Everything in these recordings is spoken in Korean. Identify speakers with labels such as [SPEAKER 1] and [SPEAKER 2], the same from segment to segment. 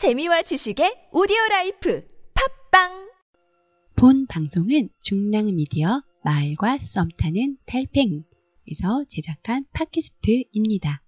[SPEAKER 1] 재미와 지식의 오디오 라이프 팟빵
[SPEAKER 2] 본 방송은 중랑 미디어 마을과 썸 타는 달팽에서 제작한 팟캐스트입니다.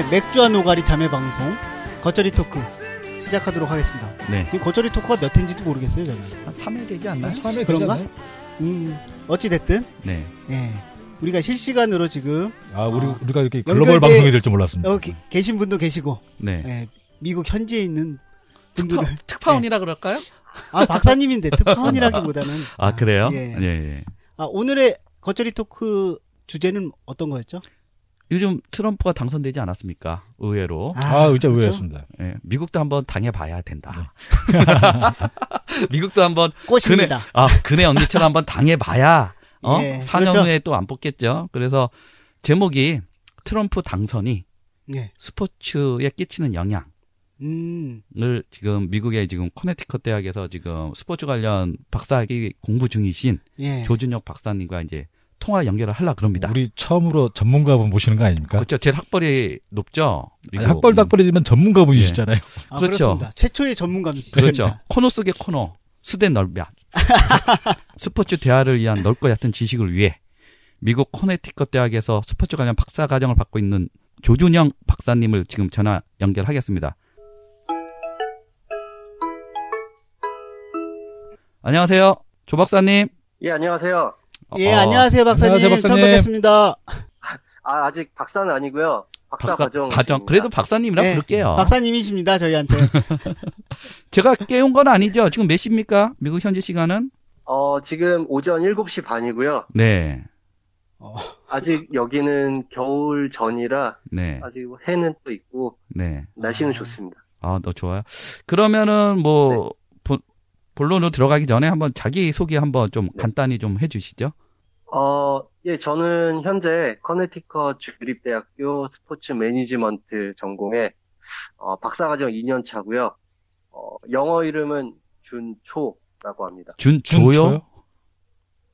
[SPEAKER 3] 예, 맥주와 노가리 자매 방송 겉절이 토크 시작하도록 하겠습니다.
[SPEAKER 4] 네.
[SPEAKER 3] 이 겉절이 토크가 몇 회인지도 모르겠어요, 저는.
[SPEAKER 4] 한 3회 되지 않나요?
[SPEAKER 5] 처음에
[SPEAKER 3] 그런가?
[SPEAKER 5] 그러잖아요.
[SPEAKER 3] 음, 어찌 됐든
[SPEAKER 4] 네.
[SPEAKER 3] 예. 우리가 실시간으로 지금
[SPEAKER 5] 아, 우리
[SPEAKER 3] 아.
[SPEAKER 5] 우리가 이렇게 글로벌 방송이 될 줄 몰랐습니다.
[SPEAKER 3] 여기 계신 분도 계시고
[SPEAKER 4] 네.
[SPEAKER 3] 예, 미국 현지에 있는 분들을
[SPEAKER 4] 특파, 특파원이라 그럴까요?
[SPEAKER 3] 아, 박사님인데 특파원이라기보다는
[SPEAKER 4] 아, 그래요?
[SPEAKER 3] 예.
[SPEAKER 4] 예, 예.
[SPEAKER 3] 아, 오늘의 겉절이 토크 주제는 어떤 거였죠?
[SPEAKER 4] 요즘 트럼프가 당선되지 않았습니까? 의외로.
[SPEAKER 5] 아, 의자
[SPEAKER 3] 그렇죠?
[SPEAKER 5] 의외였습니다.
[SPEAKER 4] 예. 미국도 한번 당해봐야 된다. 미국도 한번
[SPEAKER 3] 꽃입니다.
[SPEAKER 4] 아, 그네 언니처럼 한번 당해봐야 어?
[SPEAKER 3] 예,
[SPEAKER 4] 4년
[SPEAKER 3] 그렇죠.
[SPEAKER 4] 후에 또 안 뽑겠죠. 그래서 제목이 트럼프 당선이
[SPEAKER 3] 예.
[SPEAKER 4] 스포츠에 끼치는 영향.
[SPEAKER 3] 음.
[SPEAKER 4] 을 지금 미국의 지금 코네티컷 대학에서 지금 스포츠 관련 박사학위 공부 중이신
[SPEAKER 3] 예.
[SPEAKER 4] 조준혁 박사님과 이제 통화 연결을 하려 그럽니다.
[SPEAKER 5] 우리 처음으로 전문가분 모시는 거 아닙니까?
[SPEAKER 4] 그렇죠. 제일 학벌이 높죠.
[SPEAKER 5] 아니, 학벌도 학벌이지만 전문가분이시잖아요.
[SPEAKER 3] 아,
[SPEAKER 4] 그렇죠.
[SPEAKER 3] 그렇습니다. 최초의 전문가입니다.
[SPEAKER 4] 그렇죠. 코너 속의 코너, 수대 넓야. 스포츠 대화를 위한 넓고 얕은 지식을 위해 미국 코네티컷 대학에서 스포츠 관련 박사 과정을 받고 있는 조준영 박사님을 지금 전화 연결하겠습니다. 안녕하세요. 조 박사님.
[SPEAKER 6] 예, 안녕하세요.
[SPEAKER 3] 예,
[SPEAKER 4] 어,
[SPEAKER 3] 안녕하세요, 박사님.
[SPEAKER 5] 안녕하세요,
[SPEAKER 3] 처음
[SPEAKER 5] 박사님.
[SPEAKER 3] 뵙겠습니다.
[SPEAKER 6] 아, 아직 박사는 아니고요. 박사,
[SPEAKER 4] 박사
[SPEAKER 6] 과정.
[SPEAKER 4] 과정. 그래도 박사님이라
[SPEAKER 3] 네,
[SPEAKER 4] 부를게요.
[SPEAKER 3] 박사님이십니다, 저희한테.
[SPEAKER 4] 제가 깨운 건 아니죠. 지금 몇 시입니까? 미국 현지 시간은?
[SPEAKER 6] 어, 지금 오전 7시 반이고요.
[SPEAKER 4] 네.
[SPEAKER 3] 어,
[SPEAKER 6] 아직 여기는 겨울 전이라
[SPEAKER 4] 네.
[SPEAKER 6] 아직 해는 또 있고
[SPEAKER 4] 네.
[SPEAKER 6] 날씨는
[SPEAKER 3] 아.
[SPEAKER 6] 좋습니다.
[SPEAKER 4] 아, 너 좋아요. 그러면은 뭐
[SPEAKER 6] 네.
[SPEAKER 4] 본- 본론으로 들어가기 전에 한번 자기 소개 한번 좀
[SPEAKER 6] 네.
[SPEAKER 4] 간단히 좀 해주시죠.
[SPEAKER 6] 어, 예, 저는 현재 커네티컷 주립대학교 스포츠 매니지먼트 전공에 어, 박사과정 2년 차고요. 어, 영어 이름은 준초라고 합니다.
[SPEAKER 5] 준준
[SPEAKER 4] 조요?
[SPEAKER 5] 초요?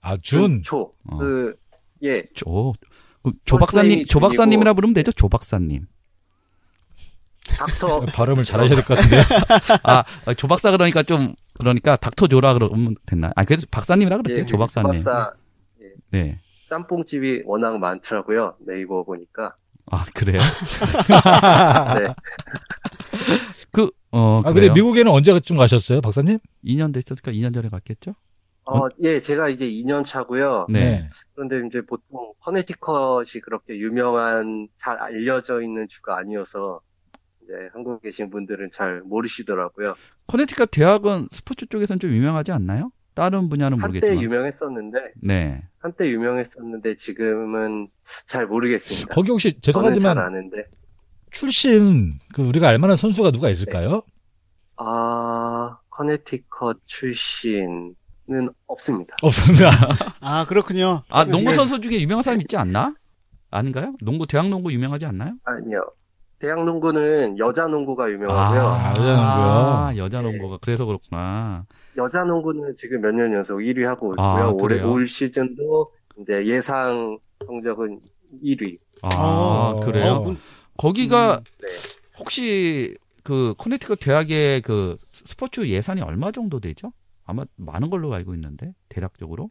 [SPEAKER 5] 아, 준.
[SPEAKER 6] 초.
[SPEAKER 4] 어.
[SPEAKER 6] 그, 예,
[SPEAKER 4] 조. 조 박사님, 조. 박사님이라 부르면 되죠. 조 박사님.
[SPEAKER 6] 닥터,
[SPEAKER 5] 발음을 잘하셔야 될 것 같은데요.
[SPEAKER 4] 아, 조 박사 그러니까 좀 그러니까 닥터 조라 그러면 됐나? 아, 그래도 박사님이라 그럴게요.
[SPEAKER 6] 예,
[SPEAKER 4] 조 박사님.
[SPEAKER 6] 박사
[SPEAKER 4] 네.
[SPEAKER 6] 짬뽕집이 워낙 많더라고요. 네이버 보니까.
[SPEAKER 4] 아, 그래요?
[SPEAKER 6] 네.
[SPEAKER 4] 그, 어,
[SPEAKER 5] 아, 근데
[SPEAKER 4] 그래요?
[SPEAKER 5] 미국에는 언제쯤 가셨어요, 박사님?
[SPEAKER 4] 2년 됐으니까 2년 전에 갔겠죠?
[SPEAKER 6] 어, 예, 제가 이제 2년 차고요.
[SPEAKER 4] 네.
[SPEAKER 6] 그런데 이제 보통 커네티컷이 그렇게 유명한, 잘 알려져 있는 주가 아니어서, 이제 한국에 계신 분들은 잘 모르시더라고요.
[SPEAKER 4] 커네티컷 대학은 스포츠 쪽에서는 좀 유명하지 않나요? 다른 분야는
[SPEAKER 6] 한때
[SPEAKER 4] 모르겠지만.
[SPEAKER 6] 유명했었는데,
[SPEAKER 4] 네.
[SPEAKER 6] 한때 유명했었는데 지금은 잘 모르겠습니다.
[SPEAKER 5] 거기 혹시 죄송하지만
[SPEAKER 6] 아는데,
[SPEAKER 5] 출신 그 우리가 알만한 선수가 누가 있을까요?
[SPEAKER 6] 아, 커네티컷 출신은 없습니다.
[SPEAKER 5] 없습니다.
[SPEAKER 3] 아, 그렇군요.
[SPEAKER 4] 아, 농구
[SPEAKER 3] 예.
[SPEAKER 4] 선수 중에 유명한 사람 있지 않나? 아닌가요? 농구, 대학 농구 유명하지 않나요?
[SPEAKER 6] 아니요. 대학 농구는 여자 농구가 유명하고요.
[SPEAKER 5] 아, 여자 농구요?
[SPEAKER 4] 아, 여자
[SPEAKER 6] 네.
[SPEAKER 4] 농구가. 그래서 그렇구나.
[SPEAKER 6] 여자 농구는 지금 몇 년 연속 1위 하고 있고요.
[SPEAKER 4] 아,
[SPEAKER 6] 올해? 올 시즌도 이제 예상 성적은 1위.
[SPEAKER 4] 아,
[SPEAKER 3] 어,
[SPEAKER 4] 그래요?
[SPEAKER 3] 어, 문-
[SPEAKER 4] 거기가
[SPEAKER 6] 네.
[SPEAKER 4] 혹시 그 커네티컷 대학의 그 스포츠 예산이 얼마 정도 되죠? 아마 많은 걸로 알고 있는데 대략적으로.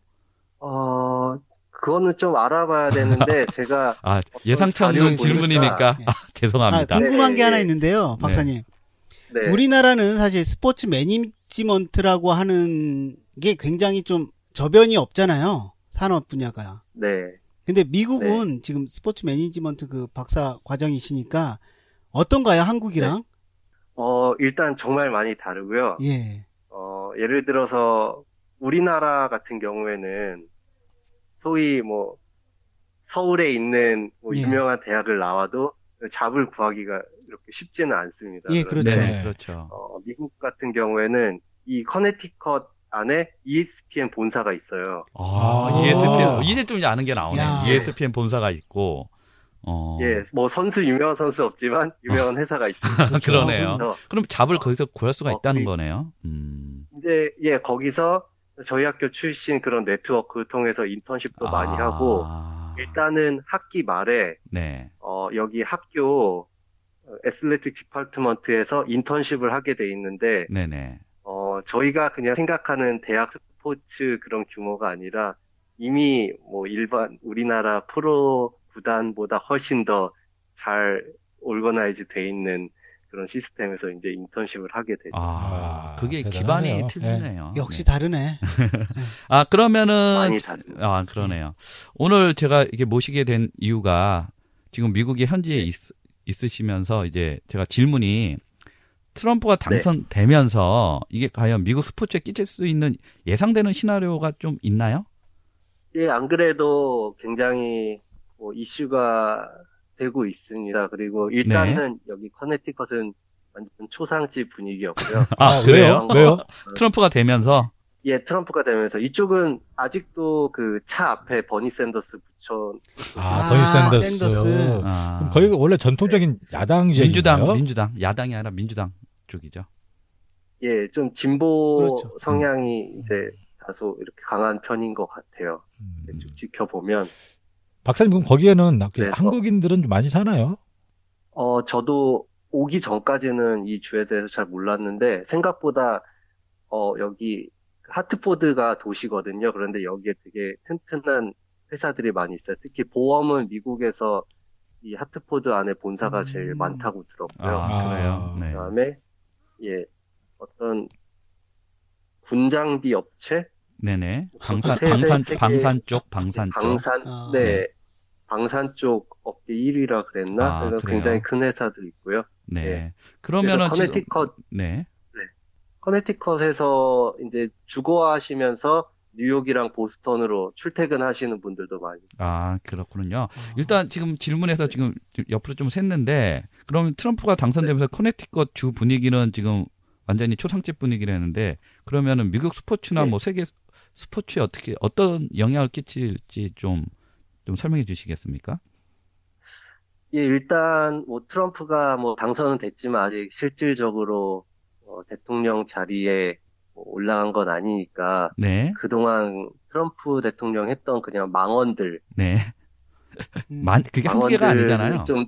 [SPEAKER 6] 어, 그거는 좀 알아봐야 되는데 제가
[SPEAKER 4] 아, 예상치 않는 질문이니까
[SPEAKER 3] 예.
[SPEAKER 4] 아,
[SPEAKER 3] 아,
[SPEAKER 4] 죄송합니다.
[SPEAKER 3] 궁금한
[SPEAKER 6] 네,
[SPEAKER 3] 게 하나
[SPEAKER 6] 네.
[SPEAKER 3] 있는데요, 박사님.
[SPEAKER 6] 네.
[SPEAKER 3] 우리나라는 사실 스포츠 매니지먼트라고 하는 게 굉장히 좀 저변이 없잖아요. 산업 분야가.
[SPEAKER 6] 네.
[SPEAKER 3] 근데 미국은 지금 스포츠 매니지먼트 그 박사 과정이시니까 어떤가요, 한국이랑?
[SPEAKER 6] 어, 일단 정말 많이 다르고요.
[SPEAKER 3] 예.
[SPEAKER 6] 어, 예를 들어서 우리나라 같은 경우에는 소위 뭐 서울에 있는 뭐
[SPEAKER 3] 예.
[SPEAKER 6] 유명한 대학을 나와도 잡을 구하기가 이렇게 쉽지는 않습니다.
[SPEAKER 3] 예, 그렇죠.
[SPEAKER 4] 네,
[SPEAKER 5] 네.
[SPEAKER 4] 그렇죠.
[SPEAKER 6] 어, 미국 같은 경우에는 이 커네티컷 안에 ESPN 본사가 있어요.
[SPEAKER 4] 아,
[SPEAKER 5] 아.
[SPEAKER 4] ESPN 이제 좀 아는 게 나오네.
[SPEAKER 3] 야.
[SPEAKER 4] ESPN 본사가 있고. 어.
[SPEAKER 6] 예, 뭐 선수 유명한 선수 없지만 유명한 회사가 있습니다.
[SPEAKER 4] 그러네요.
[SPEAKER 6] 그래서
[SPEAKER 4] 그럼 잡을 거기서 구할 수가
[SPEAKER 6] 어,
[SPEAKER 4] 있다는
[SPEAKER 6] 이-
[SPEAKER 4] 거네요. 음.
[SPEAKER 6] 이제 예 거기서 저희 학교 출신 그런 네트워크 통해서 인턴십도 많이
[SPEAKER 4] 아.
[SPEAKER 6] 하고 일단은 학기 말에
[SPEAKER 4] 네.
[SPEAKER 6] 어, 여기 학교 에슬레틱 디파트먼트에서 인턴십을 하게 돼 있는데
[SPEAKER 4] 네네.
[SPEAKER 6] 어, 저희가 그냥 생각하는 대학 스포츠 그런 규모가 아니라 이미 뭐 일반 우리나라 프로 구단보다 훨씬 더 잘 올거나이즈 돼 있는 그런 시스템에서 이제 인턴십을 하게 되죠.
[SPEAKER 4] 아,
[SPEAKER 5] 아,
[SPEAKER 4] 그게
[SPEAKER 5] 대단하네요.
[SPEAKER 4] 기반이 틀리네요.
[SPEAKER 3] 역시
[SPEAKER 4] 네.
[SPEAKER 3] 다르네.
[SPEAKER 4] 아, 그러면은
[SPEAKER 6] 많이 다릅니다.
[SPEAKER 4] 아, 그러네요. 오늘 제가 이게 모시게 된 이유가 지금 미국에 현지에 있, 있으시면서 이제 제가 질문이 트럼프가 당선되면서 이게 과연 미국 스포츠에 끼칠 수 있는 예상되는 시나리오가 좀 있나요?
[SPEAKER 6] 예, 안 그래도 굉장히 뭐 이슈가 되고 있습니다. 그리고 일단은 여기 커네티컷은 완전 초상집 분위기였고요.
[SPEAKER 4] 아, 그래요?
[SPEAKER 5] 왜요?
[SPEAKER 4] 트럼프가 되면서
[SPEAKER 6] 예, 트럼프가 되면서 이쪽은 아직도 그 차 앞에 버니 샌더스 붙여
[SPEAKER 5] 아,
[SPEAKER 3] 아,
[SPEAKER 5] 버니 샌더스.
[SPEAKER 3] 샌더스.
[SPEAKER 4] 아,
[SPEAKER 5] 그럼 거기가 원래 전통적인 야당 지역인가요?
[SPEAKER 4] 민주당, 민주당, 야당이 아니라 민주당 쪽이죠.
[SPEAKER 6] 예, 좀 진보
[SPEAKER 3] 그렇죠.
[SPEAKER 6] 성향이 이제 다소 이렇게 강한 편인 것 같아요.
[SPEAKER 5] 음.
[SPEAKER 6] 쭉 지켜보면
[SPEAKER 5] 박사님 그럼 거기에는
[SPEAKER 6] 그래서-
[SPEAKER 5] 한국인들은 좀 많이 사나요?
[SPEAKER 6] 어, 저도 오기 전까지는 이 주에 대해서 잘 몰랐는데, 생각보다, 어, 여기, 하트포드가 도시거든요. 그런데 여기에 되게 튼튼한 회사들이 많이 있어요. 특히 보험은 미국에서 이 하트포드 안에 본사가 제일
[SPEAKER 3] 음.
[SPEAKER 6] 많다고 들었고요.
[SPEAKER 4] 아,
[SPEAKER 5] 아.
[SPEAKER 4] 그래요. 네.
[SPEAKER 6] 그 다음에, 예, 어떤, 군장비 업체?
[SPEAKER 4] 네네. 방산, 방산,
[SPEAKER 6] 세계-
[SPEAKER 4] 방산 쪽, 방산 쪽.
[SPEAKER 6] 방산,
[SPEAKER 3] 아.
[SPEAKER 6] 네. 방산 쪽 업계 1위라 그랬나?
[SPEAKER 4] 아,
[SPEAKER 6] 그래서
[SPEAKER 4] 그래요?
[SPEAKER 6] 굉장히 큰 회사들 있고요.
[SPEAKER 4] 네.
[SPEAKER 6] 네.
[SPEAKER 4] 그러면은
[SPEAKER 6] 그래서
[SPEAKER 4] 지금,
[SPEAKER 6] 커네티컷
[SPEAKER 4] 네.
[SPEAKER 6] 커네티컷에서 이제 주거하시면서 뉴욕이랑 보스턴으로 출퇴근하시는 분들도 많이.
[SPEAKER 4] 아, 그렇군요. 일단 지금 질문에서 지금 옆으로 좀 샜는데, 그럼 트럼프가 당선되면서 커네티컷 주 분위기는 지금 완전히 초상집 분위기라는데, 그러면은 미국 스포츠나
[SPEAKER 6] 네.
[SPEAKER 4] 뭐 세계 스포츠에 어떻게, 어떤 영향을 끼칠지 좀, 좀 설명해 주시겠습니까?
[SPEAKER 6] 예, 일단 뭐 트럼프가 뭐 당선은 됐지만 아직 실질적으로 어, 대통령 자리에 뭐 올라간 건 아니니까
[SPEAKER 4] 네.
[SPEAKER 6] 그동안 트럼프 대통령 했던 그냥 망언들,
[SPEAKER 4] 네.
[SPEAKER 3] 음.
[SPEAKER 4] 만, 그게 한두 개가 아니잖아요.
[SPEAKER 6] 좀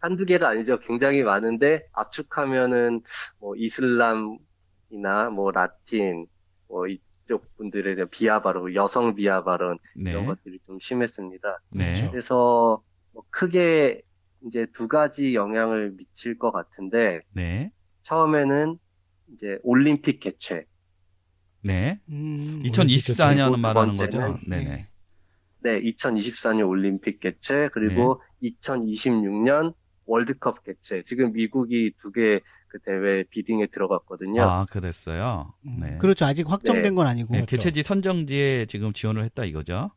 [SPEAKER 6] 한두 개가 아니죠. 굉장히 많은데 압축하면은 뭐 이슬람이나 뭐 라틴 뭐 이 쪽 분들에 대한 비하 발언, 여성 비하 발언
[SPEAKER 4] 네.
[SPEAKER 6] 이런 것들이 좀 심했습니다.
[SPEAKER 4] 네.
[SPEAKER 5] 그렇죠.
[SPEAKER 6] 그래서 뭐 크게 이제 두 가지 영향을 미칠 것 같은데
[SPEAKER 4] 네.
[SPEAKER 6] 처음에는 이제 올림픽 개최.
[SPEAKER 4] 네.
[SPEAKER 3] 음,
[SPEAKER 4] 2024년은
[SPEAKER 6] 그리고 두
[SPEAKER 4] 말하는
[SPEAKER 6] 번째는
[SPEAKER 4] 거죠? 네네.
[SPEAKER 6] 네, 2024년 올림픽 개최 그리고
[SPEAKER 4] 네.
[SPEAKER 6] 2026년 월드컵 개최. 지금 미국이 두개 그 대회 비딩에 들어갔거든요.
[SPEAKER 4] 아, 그랬어요.
[SPEAKER 3] 음,
[SPEAKER 4] 네.
[SPEAKER 3] 그렇죠. 아직 확정된
[SPEAKER 6] 네.
[SPEAKER 3] 건 아니고.
[SPEAKER 4] 네,
[SPEAKER 5] 그렇죠.
[SPEAKER 4] 개최지 선정지에 지금 지원을 했다 이거죠?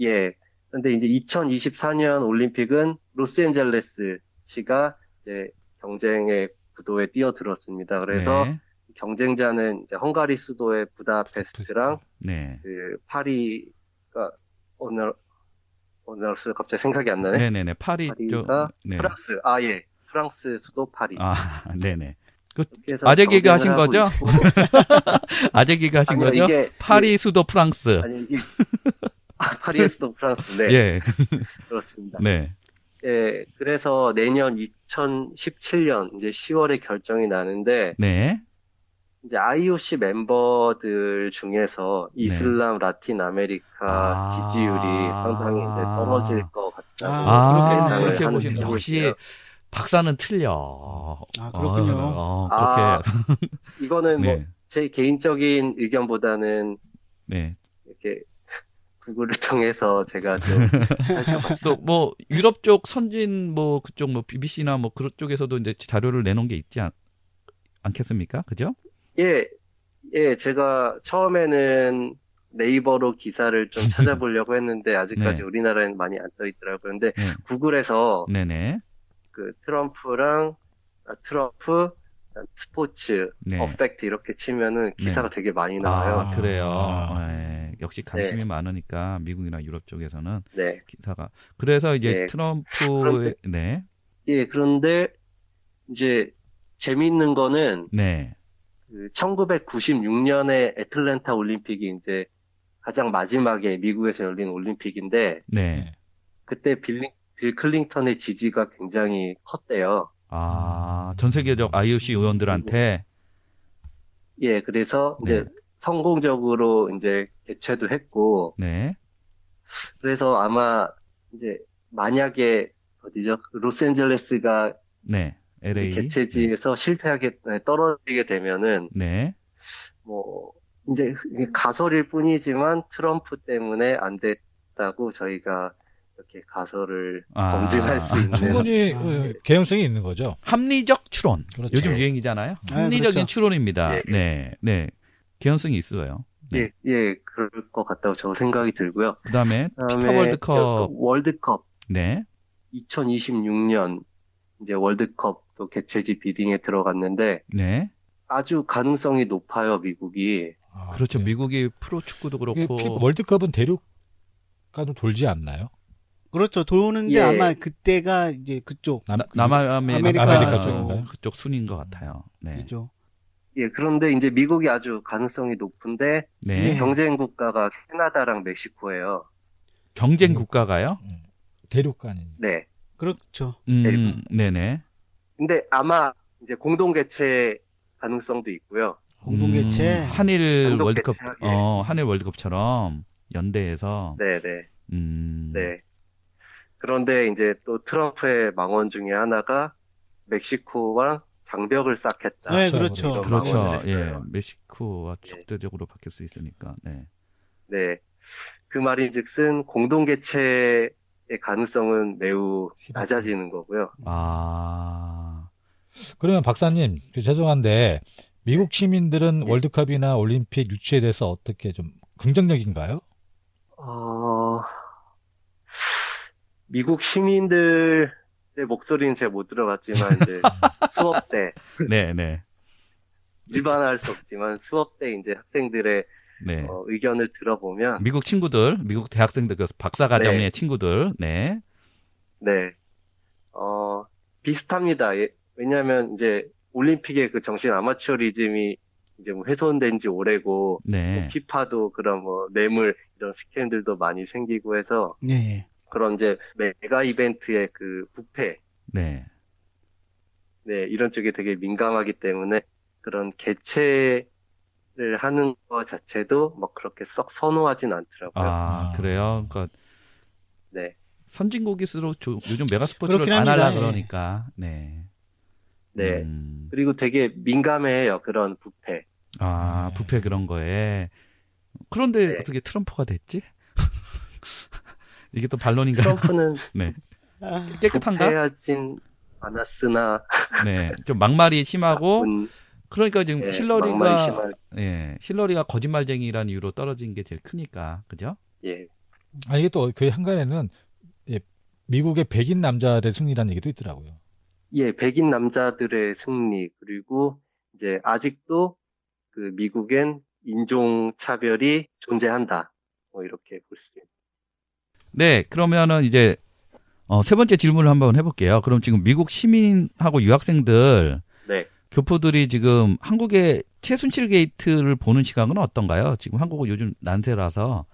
[SPEAKER 6] 예. 근데 이제 2024년 올림픽은 로스앤젤레스시가 이제 경쟁의 구도에 뛰어들었습니다. 그래서
[SPEAKER 4] 네.
[SPEAKER 6] 경쟁자는 이제 헝가리 수도의 부다페스트랑
[SPEAKER 4] 네.
[SPEAKER 6] 그 파리가 어느 어느 나라 갑자기 생각이 안 나네.
[SPEAKER 4] 네네네. 파리 쪽.
[SPEAKER 6] 파리가
[SPEAKER 4] 네.
[SPEAKER 6] 프랑스. 아 예. 프랑스 수도 파리.
[SPEAKER 4] 아, 네네.
[SPEAKER 6] 그래서
[SPEAKER 4] 아재 개그 하신 거죠? 아재 기가 하신
[SPEAKER 6] 아니요,
[SPEAKER 4] 거죠?
[SPEAKER 6] 이게
[SPEAKER 4] 파리 수도 프랑스.
[SPEAKER 6] 아니 이게 아, 파리의 수도 프랑스. 네.
[SPEAKER 4] 예.
[SPEAKER 6] 그렇습니다.
[SPEAKER 4] 네.
[SPEAKER 6] 예. 그래서 내년 2017년 이제 10월에 결정이 나는데
[SPEAKER 4] 네.
[SPEAKER 6] 이제 IOC 멤버들 중에서 이슬람 라틴 아메리카
[SPEAKER 4] 네. 아.
[SPEAKER 6] 지지율이 상당히 이제 떨어질 것 같다고
[SPEAKER 3] 아,
[SPEAKER 4] 아,
[SPEAKER 3] 그렇겠네.
[SPEAKER 4] 그렇게 보시면
[SPEAKER 6] 분들이
[SPEAKER 4] 역시
[SPEAKER 6] 있어요.
[SPEAKER 4] 박사는 틀려.
[SPEAKER 3] 아, 그렇군요.
[SPEAKER 4] 어, 어,
[SPEAKER 6] 아,
[SPEAKER 4] 그렇게.
[SPEAKER 6] 이거는 뭐
[SPEAKER 4] 네.
[SPEAKER 6] 제 개인적인 의견보다는
[SPEAKER 4] 네.
[SPEAKER 6] 이렇게 구글을 통해서 제가.
[SPEAKER 4] 또 뭐 유럽 쪽 선진 뭐 그쪽 뭐 BBC나 뭐 그런 쪽에서도 이제 자료를 내놓은 게 있지 않, 않겠습니까? 그죠?
[SPEAKER 6] 예, 예, 제가 처음에는 네이버로 기사를 좀 찾아보려고 했는데 아직까지
[SPEAKER 4] 네.
[SPEAKER 6] 우리나라에는 많이 안 떠 있더라고요. 그런데
[SPEAKER 4] 네.
[SPEAKER 6] 구글에서
[SPEAKER 4] 네네.
[SPEAKER 6] 그 트럼프랑 아, 트럼프 스포츠,
[SPEAKER 4] 네.
[SPEAKER 6] 어펙트 이렇게 치면은 기사가 되게 많이
[SPEAKER 4] 아,
[SPEAKER 6] 나와요.
[SPEAKER 4] 그래요.
[SPEAKER 5] 아.
[SPEAKER 4] 예, 역시 관심이 많으니까 미국이나 유럽 쪽에서는
[SPEAKER 6] 네.
[SPEAKER 4] 기사가. 그래서 이제
[SPEAKER 6] 네.
[SPEAKER 4] 트럼프의 네,
[SPEAKER 6] 예, 그런데 이제 재미있는 거는
[SPEAKER 4] 네,
[SPEAKER 6] 그 1996년에 애틀랜타 올림픽이 이제 가장 마지막에 미국에서 열린 올림픽인데
[SPEAKER 4] 네.
[SPEAKER 6] 그때 빌링, 빌 클린턴의 지지가 굉장히 컸대요.
[SPEAKER 4] 아, 전 세계적 IOC 의원들한테
[SPEAKER 6] 예, 그래서 이제
[SPEAKER 4] 네.
[SPEAKER 6] 성공적으로 이제 개최도 했고
[SPEAKER 4] 네,
[SPEAKER 6] 그래서 아마 이제 만약에 어디죠? 로스앤젤레스가
[SPEAKER 4] 네, LA
[SPEAKER 6] 개최지에서 실패하게 네, 떨어지게 되면은
[SPEAKER 4] 네,
[SPEAKER 6] 뭐 이제 가설일 뿐이지만 트럼프 때문에 안 됐다고 저희가 이렇게 가설을
[SPEAKER 4] 아.
[SPEAKER 6] 검증할 수 있는
[SPEAKER 5] 충분히
[SPEAKER 3] 아,
[SPEAKER 5] 그 개연성이 있는 거죠.
[SPEAKER 4] 합리적 추론.
[SPEAKER 5] 그렇죠.
[SPEAKER 4] 요즘 유행이잖아요.
[SPEAKER 3] 아,
[SPEAKER 4] 합리적인
[SPEAKER 3] 그렇죠.
[SPEAKER 4] 추론입니다.
[SPEAKER 6] 예.
[SPEAKER 4] 네, 네, 개연성이 있어요. 네.
[SPEAKER 6] 예, 예, 그럴 것 같다고 저 생각이 들고요.
[SPEAKER 4] 그다음에
[SPEAKER 6] 그다음에
[SPEAKER 4] 피파 월드컵,
[SPEAKER 6] 그 월드컵
[SPEAKER 4] 네,
[SPEAKER 6] 2026년 이제 월드컵도 개최지 bidding에 들어갔는데
[SPEAKER 4] 네,
[SPEAKER 6] 아주 가능성이 높아요, 미국이.
[SPEAKER 5] 아,
[SPEAKER 4] 그렇죠.
[SPEAKER 5] 그래요?
[SPEAKER 4] 미국이 프로 축구도
[SPEAKER 5] 이게
[SPEAKER 4] 그렇고
[SPEAKER 5] 피- 월드컵은 대륙 가도 돌지 않나요?
[SPEAKER 3] 그렇죠. 도는데
[SPEAKER 6] 예.
[SPEAKER 3] 아마 그때가 이제 그쪽
[SPEAKER 5] 남,
[SPEAKER 4] 남아메리카
[SPEAKER 3] 아메리카
[SPEAKER 5] 아메리카
[SPEAKER 3] 쪽.
[SPEAKER 5] 쪽인가요?
[SPEAKER 4] 그쪽 순인 것 같아요. 네,
[SPEAKER 3] 이죠.
[SPEAKER 6] 예, 그런데 이제 미국이 아주 가능성이 높은데
[SPEAKER 4] 네.
[SPEAKER 3] 네.
[SPEAKER 6] 경쟁 국가가 캐나다랑 멕시코예요.
[SPEAKER 4] 경쟁
[SPEAKER 5] 음.
[SPEAKER 4] 국가가요?
[SPEAKER 5] 음, 대륙간인.
[SPEAKER 6] 네.
[SPEAKER 3] 그렇죠.
[SPEAKER 4] 음,
[SPEAKER 6] 대륙.
[SPEAKER 4] 네네.
[SPEAKER 6] 근데 아마 이제 공동 개최 가능성도 있고요.
[SPEAKER 3] 공동 개최.
[SPEAKER 4] 음, 한일 월드컵,
[SPEAKER 6] 개최, 예.
[SPEAKER 4] 어, 한일 월드컵처럼 연대에서,
[SPEAKER 6] 네, 네.
[SPEAKER 4] 음,
[SPEAKER 6] 네. 그런데 이제 또 트럼프의 망언 중에 하나가 멕시코와 장벽을 쌓겠다.
[SPEAKER 3] 네,
[SPEAKER 5] 그렇죠.
[SPEAKER 3] 그렇죠.
[SPEAKER 4] 그렇죠. 예. 멕시코와
[SPEAKER 6] 네.
[SPEAKER 4] 적대적으로 바뀔 수 있으니까, 네.
[SPEAKER 6] 네. 그 말인즉슨 공동 개최의 가능성은 매우 낮아지는 거고요.
[SPEAKER 4] 아,
[SPEAKER 5] 그러면 박사님, 그 죄송한데 미국 시민들은
[SPEAKER 6] 예.
[SPEAKER 5] 월드컵이나 올림픽 유치에 대해서 어떻게 좀 긍정적인가요?
[SPEAKER 6] 어, 미국 시민들의 목소리는 제가 못 들어봤지만 이제 수업 때
[SPEAKER 4] 네네.
[SPEAKER 6] 일반화할 수 없지만 수업 때 이제 학생들의
[SPEAKER 4] 네.
[SPEAKER 6] 어, 의견을 들어보면
[SPEAKER 4] 미국 친구들, 미국 대학생들, 그 박사과정의
[SPEAKER 6] 네.
[SPEAKER 4] 친구들, 네.
[SPEAKER 6] 네, 어, 비슷합니다. 예, 왜냐하면 이제 올림픽의 그 정신 아마추어리즘이 이제 뭐 훼손된 지 오래고
[SPEAKER 4] 네.
[SPEAKER 6] 뭐 피파도 그런 뭐 뇌물 이런 스캔들도 많이 생기고 해서
[SPEAKER 3] 네.
[SPEAKER 6] 그런 이제 메가 이벤트의 그 부패
[SPEAKER 4] 네.
[SPEAKER 6] 네, 이런 쪽에 되게 민감하기 때문에 그런 개최를 하는 것 자체도 뭐 그렇게 썩 선호하진 않더라고요.
[SPEAKER 4] 아,
[SPEAKER 5] 아.
[SPEAKER 4] 그래요? 그러니까
[SPEAKER 6] 네,
[SPEAKER 4] 선진국일수록 조- 요즘 메가 스포츠를 안. 하려
[SPEAKER 3] 예.
[SPEAKER 4] 그러니까, 네.
[SPEAKER 6] 네.
[SPEAKER 4] 음.
[SPEAKER 6] 그리고 되게 민감해요, 그런 부패.
[SPEAKER 4] 아,
[SPEAKER 5] 네.
[SPEAKER 4] 부패 그런 거에. 그런데
[SPEAKER 6] 네.
[SPEAKER 4] 어떻게 트럼프가 됐지? 이게 또 반론인가요?
[SPEAKER 6] 트럼프는
[SPEAKER 4] 네.
[SPEAKER 3] 아,
[SPEAKER 4] 깨끗한가?
[SPEAKER 6] 부패하진 않았으나,
[SPEAKER 4] 네. 좀 막말이 심하고,
[SPEAKER 6] 음,
[SPEAKER 4] 그러니까 지금
[SPEAKER 6] 예,
[SPEAKER 4] 힐러리가, 예, 힐러리가 거짓말쟁이라는 이유로 떨어진 게 제일 크니까, 그죠?
[SPEAKER 6] 예,
[SPEAKER 5] 아, 이게 또 그 한간에는 예, 미국의 백인 남자의 승리라는 얘기도 있더라고요.
[SPEAKER 6] 예, 백인 남자들의 승리, 그리고 이제 아직도 그 미국엔 인종 차별이 존재한다. 뭐 이렇게 볼 수 있습니다.
[SPEAKER 4] 네, 그러면은 이제 어, 세 번째 질문을 한번 해볼게요. 그럼 지금 미국 시민하고 유학생들
[SPEAKER 6] 네.
[SPEAKER 4] 교포들이 지금 한국의 최순실 게이트를 보는 시각은 어떤가요? 지금 한국은 요즘 난세라서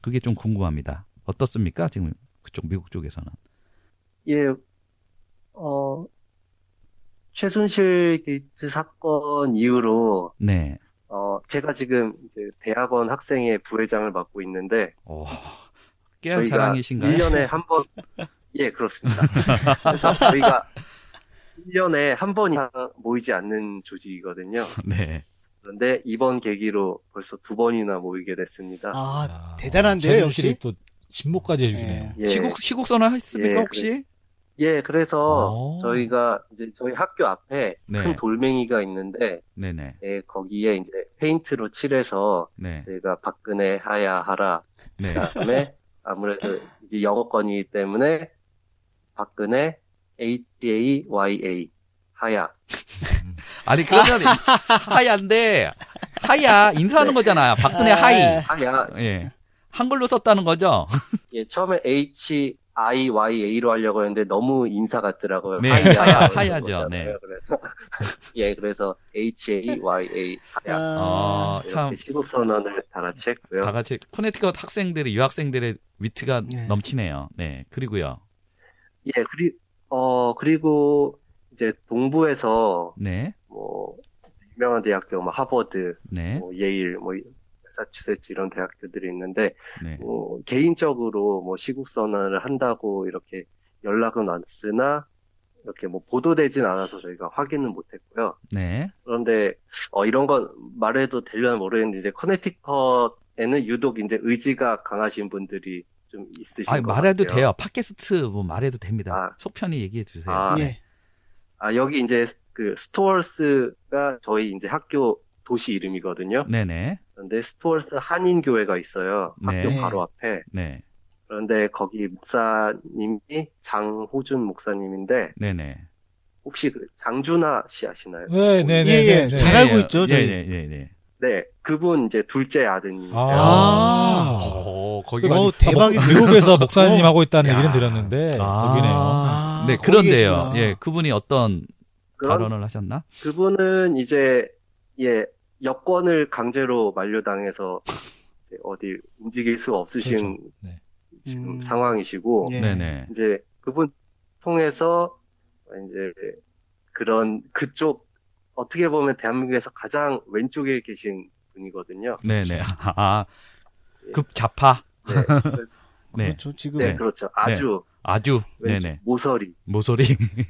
[SPEAKER 4] 그게 좀 궁금합니다. 어떻습니까? 지금 그쪽 미국 쪽에서는.
[SPEAKER 6] 예, 어, 최순실 게이트 사건 이후로,
[SPEAKER 4] 네.
[SPEAKER 6] 어, 제가 지금 이제 대학원 학생회 부회장을 맡고 있는데,
[SPEAKER 4] 오, 깨알
[SPEAKER 6] 저희가
[SPEAKER 4] 자랑이신가요?
[SPEAKER 6] 1년에 한 번, 예, 그렇습니다. 그래서 저희가 1년에 한 번 이상 모이지 않는 조직이거든요.
[SPEAKER 4] 네.
[SPEAKER 6] 그런데 이번 계기로 벌써 두 번이나 모이게 됐습니다.
[SPEAKER 3] 아, 대단한데요, 역시?
[SPEAKER 5] 또 신목까지 해주네요.
[SPEAKER 6] 예.
[SPEAKER 4] 시국 시국 선언 했습니까
[SPEAKER 6] 예,
[SPEAKER 4] 혹시?
[SPEAKER 6] 예, 그래서
[SPEAKER 5] 오.
[SPEAKER 6] 저희가 이제 저희 학교 앞에
[SPEAKER 4] 네.
[SPEAKER 6] 큰 돌멩이가 있는데,
[SPEAKER 4] 네네.
[SPEAKER 6] 예, 거기에 이제 페인트로 칠해서
[SPEAKER 4] 네.
[SPEAKER 6] 저희가 박근혜 하야 하라.
[SPEAKER 4] 네.
[SPEAKER 6] 그다음에 아무래도 이제 영어권이기 때문에 박근혜 H A Y A 하야.
[SPEAKER 4] 아니 그러면 하야인데 하야 인사하는 거잖아요. 박근혜 하이.
[SPEAKER 6] 하야,
[SPEAKER 4] 예. 한글로 썼다는 거죠?
[SPEAKER 6] 예, 처음에 H, I, Y, A로 하려고 했는데 너무 인사 같더라고요.
[SPEAKER 4] 네,
[SPEAKER 6] 하야,
[SPEAKER 4] 하야죠. 네.
[SPEAKER 6] 그래서, 예, 그래서 H, A, Y, A, 하야.
[SPEAKER 4] 어,
[SPEAKER 6] 이렇게
[SPEAKER 4] 참.
[SPEAKER 6] 시국 선언을 다 같이 했고요.
[SPEAKER 4] 다 같이 코네티컷 학생들의 유학생들의 위트가
[SPEAKER 3] 네.
[SPEAKER 4] 넘치네요. 네. 그리고요.
[SPEAKER 6] 예, 그리, 어, 그리고 이제 동부에서
[SPEAKER 4] 네.
[SPEAKER 6] 뭐, 유명한 대학교, 뭐, 하버드,
[SPEAKER 4] 네.
[SPEAKER 6] 뭐, 예일, 뭐, 매사추세츠 이런 대학교들이 있는데,
[SPEAKER 4] 네.
[SPEAKER 6] 뭐, 개인적으로 뭐, 시국 선언을 한다고 이렇게 연락은 왔으나, 이렇게 뭐, 보도되진 않아서 저희가 확인은 못했고요.
[SPEAKER 4] 네.
[SPEAKER 6] 그런데, 어, 이런 건 말해도 되려나 모르겠는데, 이제 커네티컷에는 유독 이제 의지가 강하신 분들이 좀 있으신
[SPEAKER 4] 아,
[SPEAKER 6] 것
[SPEAKER 4] 말해도
[SPEAKER 6] 같아요.
[SPEAKER 4] 돼요. 팟캐스트 뭐 말해도 됩니다.
[SPEAKER 6] 아.
[SPEAKER 4] 속편히 얘기해 주세요.
[SPEAKER 6] 아,
[SPEAKER 4] 네.
[SPEAKER 3] 예.
[SPEAKER 6] 아, 여기 이제 그 스토어스가 저희 이제 학교 도시 이름이거든요.
[SPEAKER 4] 네네.
[SPEAKER 6] 그런데 스토어스 한인교회가 있어요.
[SPEAKER 4] 네.
[SPEAKER 6] 학교 바로 앞에.
[SPEAKER 4] 네.
[SPEAKER 6] 그런데 거기 목사님이 장호준 목사님인데
[SPEAKER 4] 네네.
[SPEAKER 6] 혹시 그 장준하 씨 아시나요?
[SPEAKER 5] 네, 네,
[SPEAKER 3] 예,
[SPEAKER 5] 네.
[SPEAKER 3] 예.
[SPEAKER 5] 네,
[SPEAKER 3] 잘
[SPEAKER 5] 네.
[SPEAKER 3] 알고 있죠, 저희.
[SPEAKER 4] 네, 네, 네.
[SPEAKER 6] 네, 그분 이제 둘째 아드님.
[SPEAKER 5] 아.
[SPEAKER 4] 어, 거기
[SPEAKER 3] 어, 대박이네.
[SPEAKER 5] 미국에서 목사님 하고 있다는
[SPEAKER 4] 야.
[SPEAKER 5] 얘기는 들었는데
[SPEAKER 4] 아.
[SPEAKER 5] 여기네요.
[SPEAKER 3] 아,
[SPEAKER 4] 네, 그런데요.
[SPEAKER 3] 계시구나.
[SPEAKER 4] 예, 그분이 어떤
[SPEAKER 6] 그런
[SPEAKER 4] 발언을 하셨나?
[SPEAKER 6] 그분은 이제 예 여권을 강제로 만료당해서 어디 움직일 수 없으신
[SPEAKER 5] 그렇죠. 네.
[SPEAKER 6] 지금
[SPEAKER 3] 음.
[SPEAKER 6] 상황이시고
[SPEAKER 3] 예.
[SPEAKER 4] 네네.
[SPEAKER 6] 이제 그분 통해서 이제 그런 그쪽 어떻게 보면 대한민국에서 가장 왼쪽에 계신 분이거든요.
[SPEAKER 4] 네네. 아, 급좌파.
[SPEAKER 6] 네,
[SPEAKER 4] 네.
[SPEAKER 3] 그렇죠. 지금
[SPEAKER 6] 네, 그렇죠. 아주
[SPEAKER 4] 아주.
[SPEAKER 6] 왼쪽
[SPEAKER 4] 네네.
[SPEAKER 6] 모서리.
[SPEAKER 4] 모서리.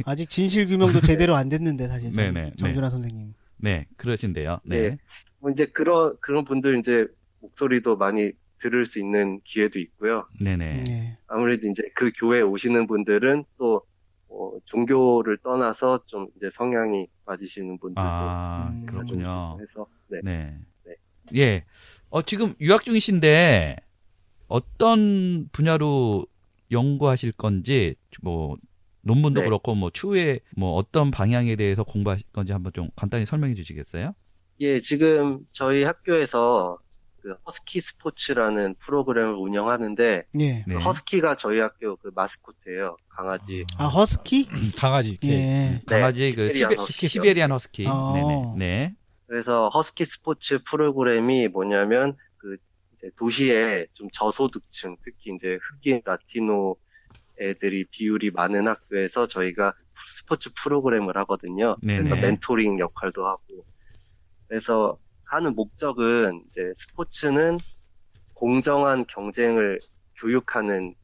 [SPEAKER 3] 아직 진실 규명도 제대로 안 됐는데 사실 정-
[SPEAKER 4] 네네,
[SPEAKER 3] 정준하 선생님.
[SPEAKER 4] 네, 그러신데요. 네.
[SPEAKER 6] 네. 뭐 이제 그런 그런 분들 이제 목소리도 많이 들을 수 있는 기회도 있고요.
[SPEAKER 4] 네네.
[SPEAKER 3] 예.
[SPEAKER 6] 아무래도 이제 그 교회에 오시는 분들은 또 어, 종교를 떠나서 좀 이제 성향이 맞으시는 분들도
[SPEAKER 4] 아,
[SPEAKER 3] 음.
[SPEAKER 4] 그렇군요.
[SPEAKER 6] 해서 네.
[SPEAKER 4] 네.
[SPEAKER 6] 네.
[SPEAKER 4] 예. 어, 지금 유학 중이신데 어떤 분야로 연구하실 건지 뭐 논문도
[SPEAKER 6] 네.
[SPEAKER 4] 그렇고 뭐 추후에 뭐 어떤 방향에 대해서 공부하실 건지 한번 좀 간단히 설명해 주시겠어요?
[SPEAKER 6] 예, 지금 저희 학교에서 그 허스키 스포츠라는 프로그램을 운영하는데
[SPEAKER 3] 예.
[SPEAKER 4] 네.
[SPEAKER 6] 그 허스키가 저희 학교 그 마스코트예요. 강아지.
[SPEAKER 3] 아 허스키?
[SPEAKER 5] 음, 강아지.
[SPEAKER 3] 예.
[SPEAKER 4] 강아지 그
[SPEAKER 6] 시베리안
[SPEAKER 4] 시베. 시베 리안 허스키.
[SPEAKER 3] 어.
[SPEAKER 4] 네네. 네.
[SPEAKER 6] 그래서 허스키 스포츠 프로그램이 뭐냐면 그 도시에 좀 저소득층, 특히 이제 흑인 라티노 애들이 비율이 많은 학교에서 저희가 스포츠 프로그램을 하거든요.
[SPEAKER 4] 네네.
[SPEAKER 6] 그래서 멘토링 역할도 하고. 그래서 하는 목적은 이제 스포츠는 공정한 경쟁을 교육하는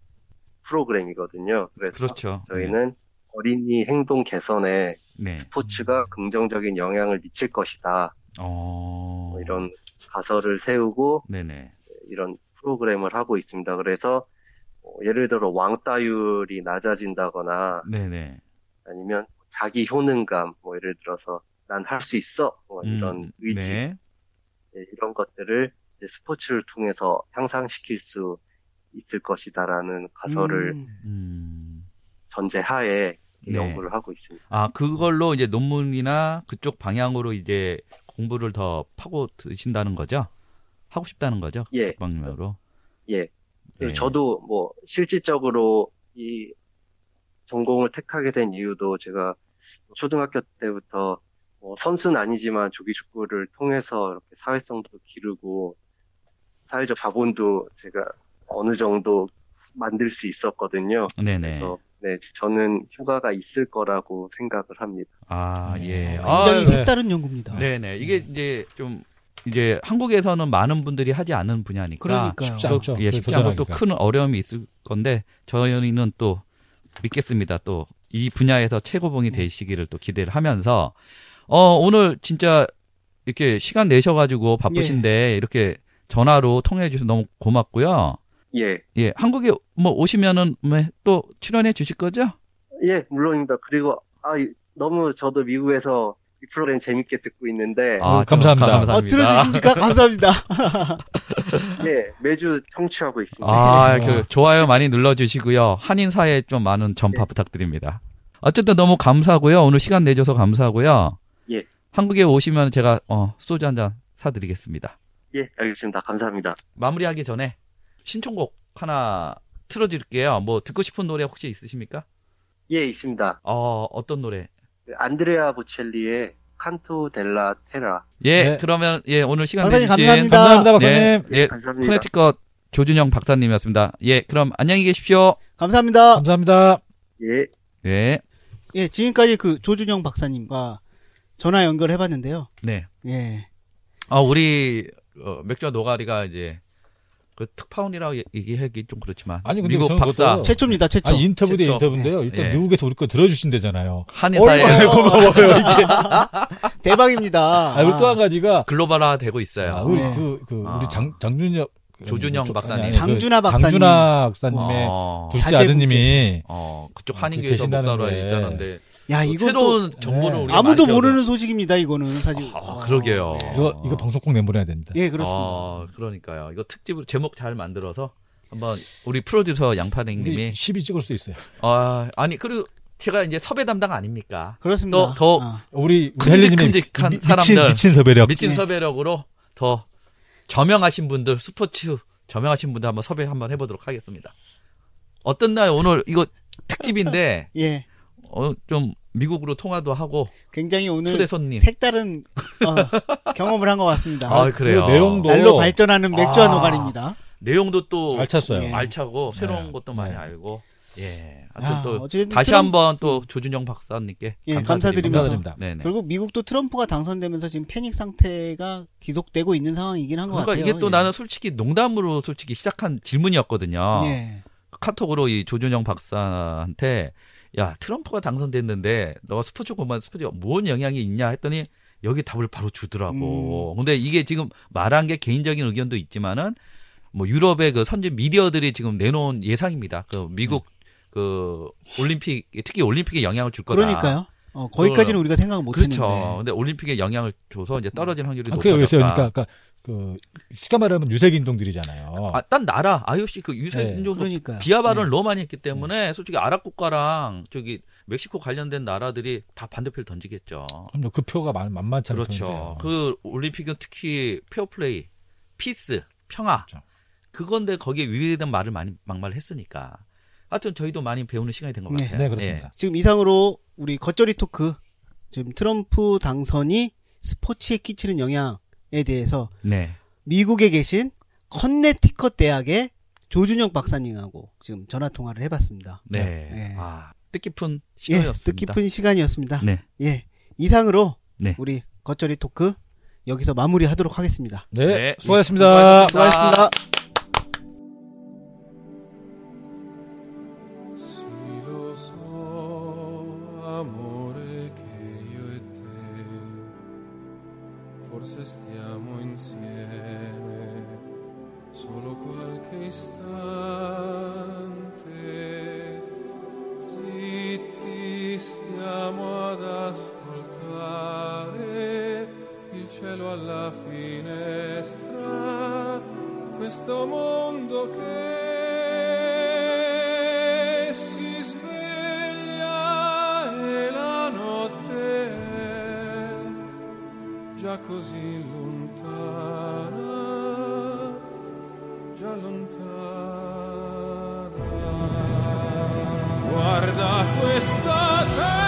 [SPEAKER 6] 프로그램이거든요. 그래서
[SPEAKER 4] 그렇죠.
[SPEAKER 6] 저희는 어린이 행동 개선에
[SPEAKER 4] 네.
[SPEAKER 6] 스포츠가 긍정적인 영향을 미칠 것이다.
[SPEAKER 4] 어.
[SPEAKER 6] 뭐 이런 가설을 세우고
[SPEAKER 4] 네네.
[SPEAKER 6] 이런 프로그램을 하고 있습니다. 그래서 뭐 예를 들어 왕따율이 낮아진다거나
[SPEAKER 4] 네네.
[SPEAKER 6] 아니면 자기 효능감, 뭐 예를 들어서 난 할 수 있어, 뭐 이런
[SPEAKER 4] 음,
[SPEAKER 6] 의지,
[SPEAKER 4] 네.
[SPEAKER 6] 예, 이런 것들을 이제 스포츠를 통해서 향상시킬 수 있을 것이다라는 가설을
[SPEAKER 3] 음.
[SPEAKER 4] 음.
[SPEAKER 6] 전제하에
[SPEAKER 4] 네.
[SPEAKER 6] 연구를 하고 있습니다.
[SPEAKER 4] 아, 그걸로 이제 논문이나 그쪽 방향으로 이제 공부를 더 파고 드신다는 거죠? 하고 싶다는 거죠?
[SPEAKER 6] 예.
[SPEAKER 4] 그쪽 방향으로.
[SPEAKER 6] 예.
[SPEAKER 4] 네.
[SPEAKER 6] 저도 뭐 실질적으로 이 전공을 택하게 된 이유도 제가 초등학교 때부터 뭐 선수는 아니지만 조기 축구를 통해서 이렇게 사회성도 기르고 사회적 자본도 제가 어느 정도 만들 수 있었거든요.
[SPEAKER 4] 네네.
[SPEAKER 6] 그래서 네, 저는 휴가가 있을 거라고 생각을 합니다.
[SPEAKER 4] 아, 예.
[SPEAKER 5] 음.
[SPEAKER 4] 아,
[SPEAKER 3] 굉장히
[SPEAKER 5] 네.
[SPEAKER 3] 색다른 연구입니다.
[SPEAKER 4] 네네. 이게 이제 좀, 이제 한국에서는 많은 분들이 하지 않은 분야니까.
[SPEAKER 3] 그러니까요.
[SPEAKER 5] 쉽지
[SPEAKER 4] 또,
[SPEAKER 5] 않죠.
[SPEAKER 4] 예,
[SPEAKER 5] 그
[SPEAKER 4] 쉽지 않고 또. 큰 어려움이 있을 건데, 저희는 또 믿겠습니다. 또 이 분야에서 최고봉이
[SPEAKER 3] 네.
[SPEAKER 4] 되시기를 또 기대를 하면서, 어, 오늘 진짜 이렇게 시간 내셔가지고 바쁘신데, 이렇게 전화로 통화해주셔서 너무 고맙고요.
[SPEAKER 6] 예,
[SPEAKER 4] 예, 한국에 뭐 오시면은 뭐또 출연해 주실 거죠?
[SPEAKER 6] 예, 물론입니다. 그리고 아, 이- 너무 저도 미국에서 이 프로그램 재밌게 듣고 있는데
[SPEAKER 4] 아,
[SPEAKER 5] 음, 감사합니다.
[SPEAKER 4] 감사합니다.
[SPEAKER 3] 어, 들어주십니까? 감사합니다.
[SPEAKER 6] 예, 매주 청취하고 있습니다.
[SPEAKER 4] 아, 그 좋아요 많이 눌러주시고요. 한인 사회에 좀 많은 전파 부탁드립니다. 어쨌든 너무 감사하고요. 오늘 시간 내줘서 감사하고요.
[SPEAKER 6] 예.
[SPEAKER 4] 한국에 오시면 제가 어, 소주 한 잔 사드리겠습니다.
[SPEAKER 6] 예, 알겠습니다. 감사합니다.
[SPEAKER 4] 마무리하기 전에 신청곡 하나 틀어드릴게요. 뭐 듣고 싶은 노래 혹시 있으십니까?
[SPEAKER 6] 예, 있습니다.
[SPEAKER 4] 어, 어떤 노래?
[SPEAKER 6] 안드레아 보첼리의 칸토 델라 테라.
[SPEAKER 4] 예,
[SPEAKER 5] 네.
[SPEAKER 4] 그러면 예 오늘 시간
[SPEAKER 3] 박사님
[SPEAKER 4] 내주신
[SPEAKER 3] 감사합니다.
[SPEAKER 5] 감사합니다, 박사님.
[SPEAKER 4] 네, 예,
[SPEAKER 6] 감사합니다.
[SPEAKER 4] 코네티컷 조준영 박사님이었습니다. 예, 그럼 안녕히 계십시오.
[SPEAKER 3] 감사합니다.
[SPEAKER 5] 감사합니다.
[SPEAKER 6] 예.
[SPEAKER 4] 네,
[SPEAKER 3] 예, 지금까지 그 조준영 박사님과 전화 연결해봤는데요.
[SPEAKER 4] 네.
[SPEAKER 3] 예.
[SPEAKER 4] 아 우리 어, 맥주와 노가리가 이제 그 특파원이라고 얘- 얘기하기 좀 그렇지만
[SPEAKER 5] 아니, 근데
[SPEAKER 4] 미국 박사
[SPEAKER 3] 최초입니다, 최초.
[SPEAKER 5] 아, 인터뷰 대
[SPEAKER 4] 최초.
[SPEAKER 5] 인터뷰인데요. 일단
[SPEAKER 4] 예.
[SPEAKER 5] 미국에서 우리 거 들어주신대잖아요.
[SPEAKER 4] 한의사에
[SPEAKER 5] 고마워요, 이게.
[SPEAKER 3] 대박입니다.
[SPEAKER 5] 아, 그리고 또 한 가지가,
[SPEAKER 4] 글로벌화 되고 있어요.
[SPEAKER 5] 아, 우리,
[SPEAKER 3] 네.
[SPEAKER 5] 그, 그,
[SPEAKER 4] 아.
[SPEAKER 5] 우리 장, 장준혁.
[SPEAKER 4] 조준영
[SPEAKER 5] 그,
[SPEAKER 4] 박사님.
[SPEAKER 5] 아니, 아니,
[SPEAKER 3] 장준하
[SPEAKER 5] 그
[SPEAKER 3] 박사님.
[SPEAKER 5] 장준하 박사님의
[SPEAKER 4] 어,
[SPEAKER 5] 둘째. 아드님이
[SPEAKER 4] 어, 그쪽
[SPEAKER 5] 그
[SPEAKER 4] 한인교에서 목사로. 있다는데
[SPEAKER 3] 야, 이거
[SPEAKER 4] 새로운 정보를
[SPEAKER 5] 네.
[SPEAKER 4] 우리가
[SPEAKER 3] 아무도
[SPEAKER 4] 많이
[SPEAKER 3] 모르는 소식입니다, 이거는 사실.
[SPEAKER 4] 아,
[SPEAKER 3] 와.
[SPEAKER 4] 그러게요.
[SPEAKER 3] 예.
[SPEAKER 5] 이거, 이거 방송 꼭 내보내야 됩니다.
[SPEAKER 3] 예, 그렇습니다.
[SPEAKER 4] 어, 그러니까요. 이거 특집으로 제목 잘 만들어서 한번 우리 프로듀서 양파랭님이
[SPEAKER 5] 우리 10이 찍을 수 있어요.
[SPEAKER 4] 아, 아니 그리고 제가 이제 섭외 담당 아닙니까?
[SPEAKER 3] 그렇습니다.
[SPEAKER 4] 또, 더
[SPEAKER 3] 아.
[SPEAKER 5] 우리, 우리 헬리님이
[SPEAKER 4] 큼직큼직한
[SPEAKER 5] 미- 미친,
[SPEAKER 4] 사람들.
[SPEAKER 5] 미친 섭외력.
[SPEAKER 4] 미친
[SPEAKER 3] 네.
[SPEAKER 4] 섭외력으로 더 저명하신 분들 스포츠 저명하신 분들 한번 섭외 한번 해보도록 하겠습니다. 어떻나요? 오늘 이거 특집인데
[SPEAKER 3] 예.
[SPEAKER 4] 어, 좀 미국으로 통화도 하고
[SPEAKER 3] 굉장히 오늘
[SPEAKER 4] 초대 손님.
[SPEAKER 3] 색다른 어, 경험을 한 것 같습니다.
[SPEAKER 4] 아, 그래요.
[SPEAKER 5] 그 내용도
[SPEAKER 3] 날로 발전하는 맥주와
[SPEAKER 4] 아.
[SPEAKER 3] 노가리입니다.
[SPEAKER 4] 내용도 또
[SPEAKER 5] 알찼어요.
[SPEAKER 3] 예.
[SPEAKER 4] 알차고 새로운
[SPEAKER 5] 네.
[SPEAKER 4] 것도 많이
[SPEAKER 5] 네.
[SPEAKER 4] 알고 예.
[SPEAKER 3] 야,
[SPEAKER 4] 하여튼 또
[SPEAKER 3] 어쨌든
[SPEAKER 4] 다시
[SPEAKER 3] 트럼-
[SPEAKER 4] 한번 또 조준영 박사님께
[SPEAKER 3] 예,
[SPEAKER 4] 감사드립니다. 네네.
[SPEAKER 3] 결국 미국도 트럼프가 당선되면서 지금 패닉 상태가 기속되고 있는 상황이긴 한것
[SPEAKER 4] 그러니까
[SPEAKER 3] 같아요.
[SPEAKER 4] 이게 또
[SPEAKER 3] 예.
[SPEAKER 4] 나는 솔직히 농담으로 솔직히 시작한 질문이었거든요.
[SPEAKER 3] 예.
[SPEAKER 4] 카톡으로 이 조준영 박사한테 야 트럼프가 당선됐는데 너가 스포츠 공부한 스포츠가 뭔 영향이 있냐 했더니 여기 답을 바로 주더라고.
[SPEAKER 3] 음.
[SPEAKER 4] 근데 이게 지금 말한 게 개인적인 의견도 있지만은 뭐 유럽의 그 선진 미디어들이 지금 내놓은 예상입니다. 그 미국 그 올림픽 특히 올림픽에 영향을 줄 거다.
[SPEAKER 3] 그러니까요. 어, 거기까지는 우리가 생각 못
[SPEAKER 4] 그렇죠.
[SPEAKER 3] 했는데.
[SPEAKER 4] 근데 올림픽에 영향을 줘서 이제 떨어질 확률이
[SPEAKER 5] 아, 그게 왜
[SPEAKER 4] 높아졌다.
[SPEAKER 5] 그러니까, 그러니까, 그, 쉽게 말하면 유색인종들이잖아요.
[SPEAKER 4] 아, 딴 나라 IOC 그 유세
[SPEAKER 5] 네.
[SPEAKER 4] 도
[SPEAKER 3] 그러니까요.
[SPEAKER 4] 비하 발언을
[SPEAKER 3] 네.
[SPEAKER 4] 너무 많이 했기 때문에 솔직히 아랍 국가랑 저기 멕시코 관련된 나라들이 다 반대표를 던지겠죠.
[SPEAKER 5] 그럼요. 그 표가 만, 만만치 않을
[SPEAKER 4] 그렇죠.
[SPEAKER 5] 텐데요.
[SPEAKER 4] 그 올림픽은 특히 페어플레이, peace, 평화
[SPEAKER 5] 그렇죠.
[SPEAKER 4] 그건데 거기에 위배된 말을 많이 막말을 했으니까. 하여튼 저희도 많이 배우는 시간이 된것
[SPEAKER 3] 네.
[SPEAKER 4] 같아요.
[SPEAKER 5] 네, 그렇습니다.
[SPEAKER 3] 지금 이상으로 우리 겉절이 토크 지금 트럼프 당선이 스포츠에 끼치는 영향에 대해서
[SPEAKER 4] 네.
[SPEAKER 3] 미국에 계신 컨네티컷 대학의 조준영 박사님하고 지금 전화 통화를 해봤습니다.
[SPEAKER 4] 네.
[SPEAKER 3] 네.
[SPEAKER 4] 아, 뜻깊은
[SPEAKER 3] 예,
[SPEAKER 4] 시도였습니다.
[SPEAKER 3] 뜻깊은 시간이었습니다.
[SPEAKER 4] 네.
[SPEAKER 3] 예, 이상으로
[SPEAKER 4] 네.
[SPEAKER 3] 우리 겉절이 토크 여기서 마무리하도록 하겠습니다.
[SPEAKER 5] 네,
[SPEAKER 4] 네.
[SPEAKER 5] 수고하셨습니다.
[SPEAKER 4] 수고하셨습니다.
[SPEAKER 3] 수고하셨습니다.
[SPEAKER 7] Istante. Ad ascoltare il cielo alla finestra, questo mondo che si sveglia e la notte già così lontana, già lontana. Guarda questa terra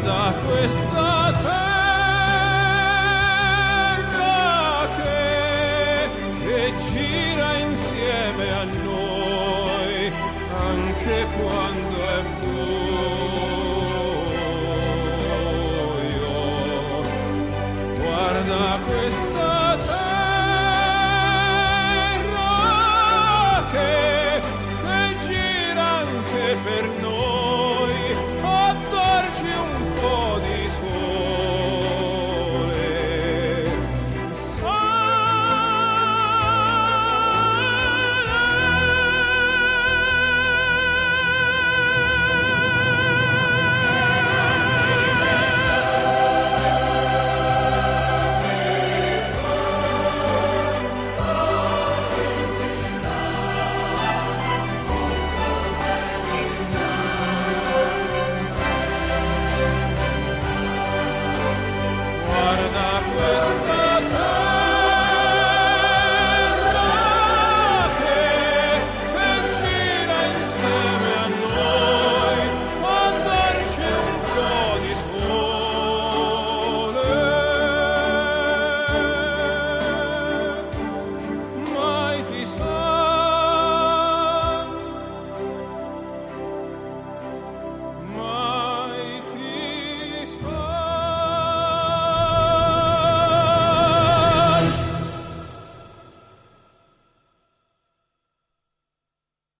[SPEAKER 7] guarda questa terra che, che gira insieme a noi anche quando è buio. Guarda questa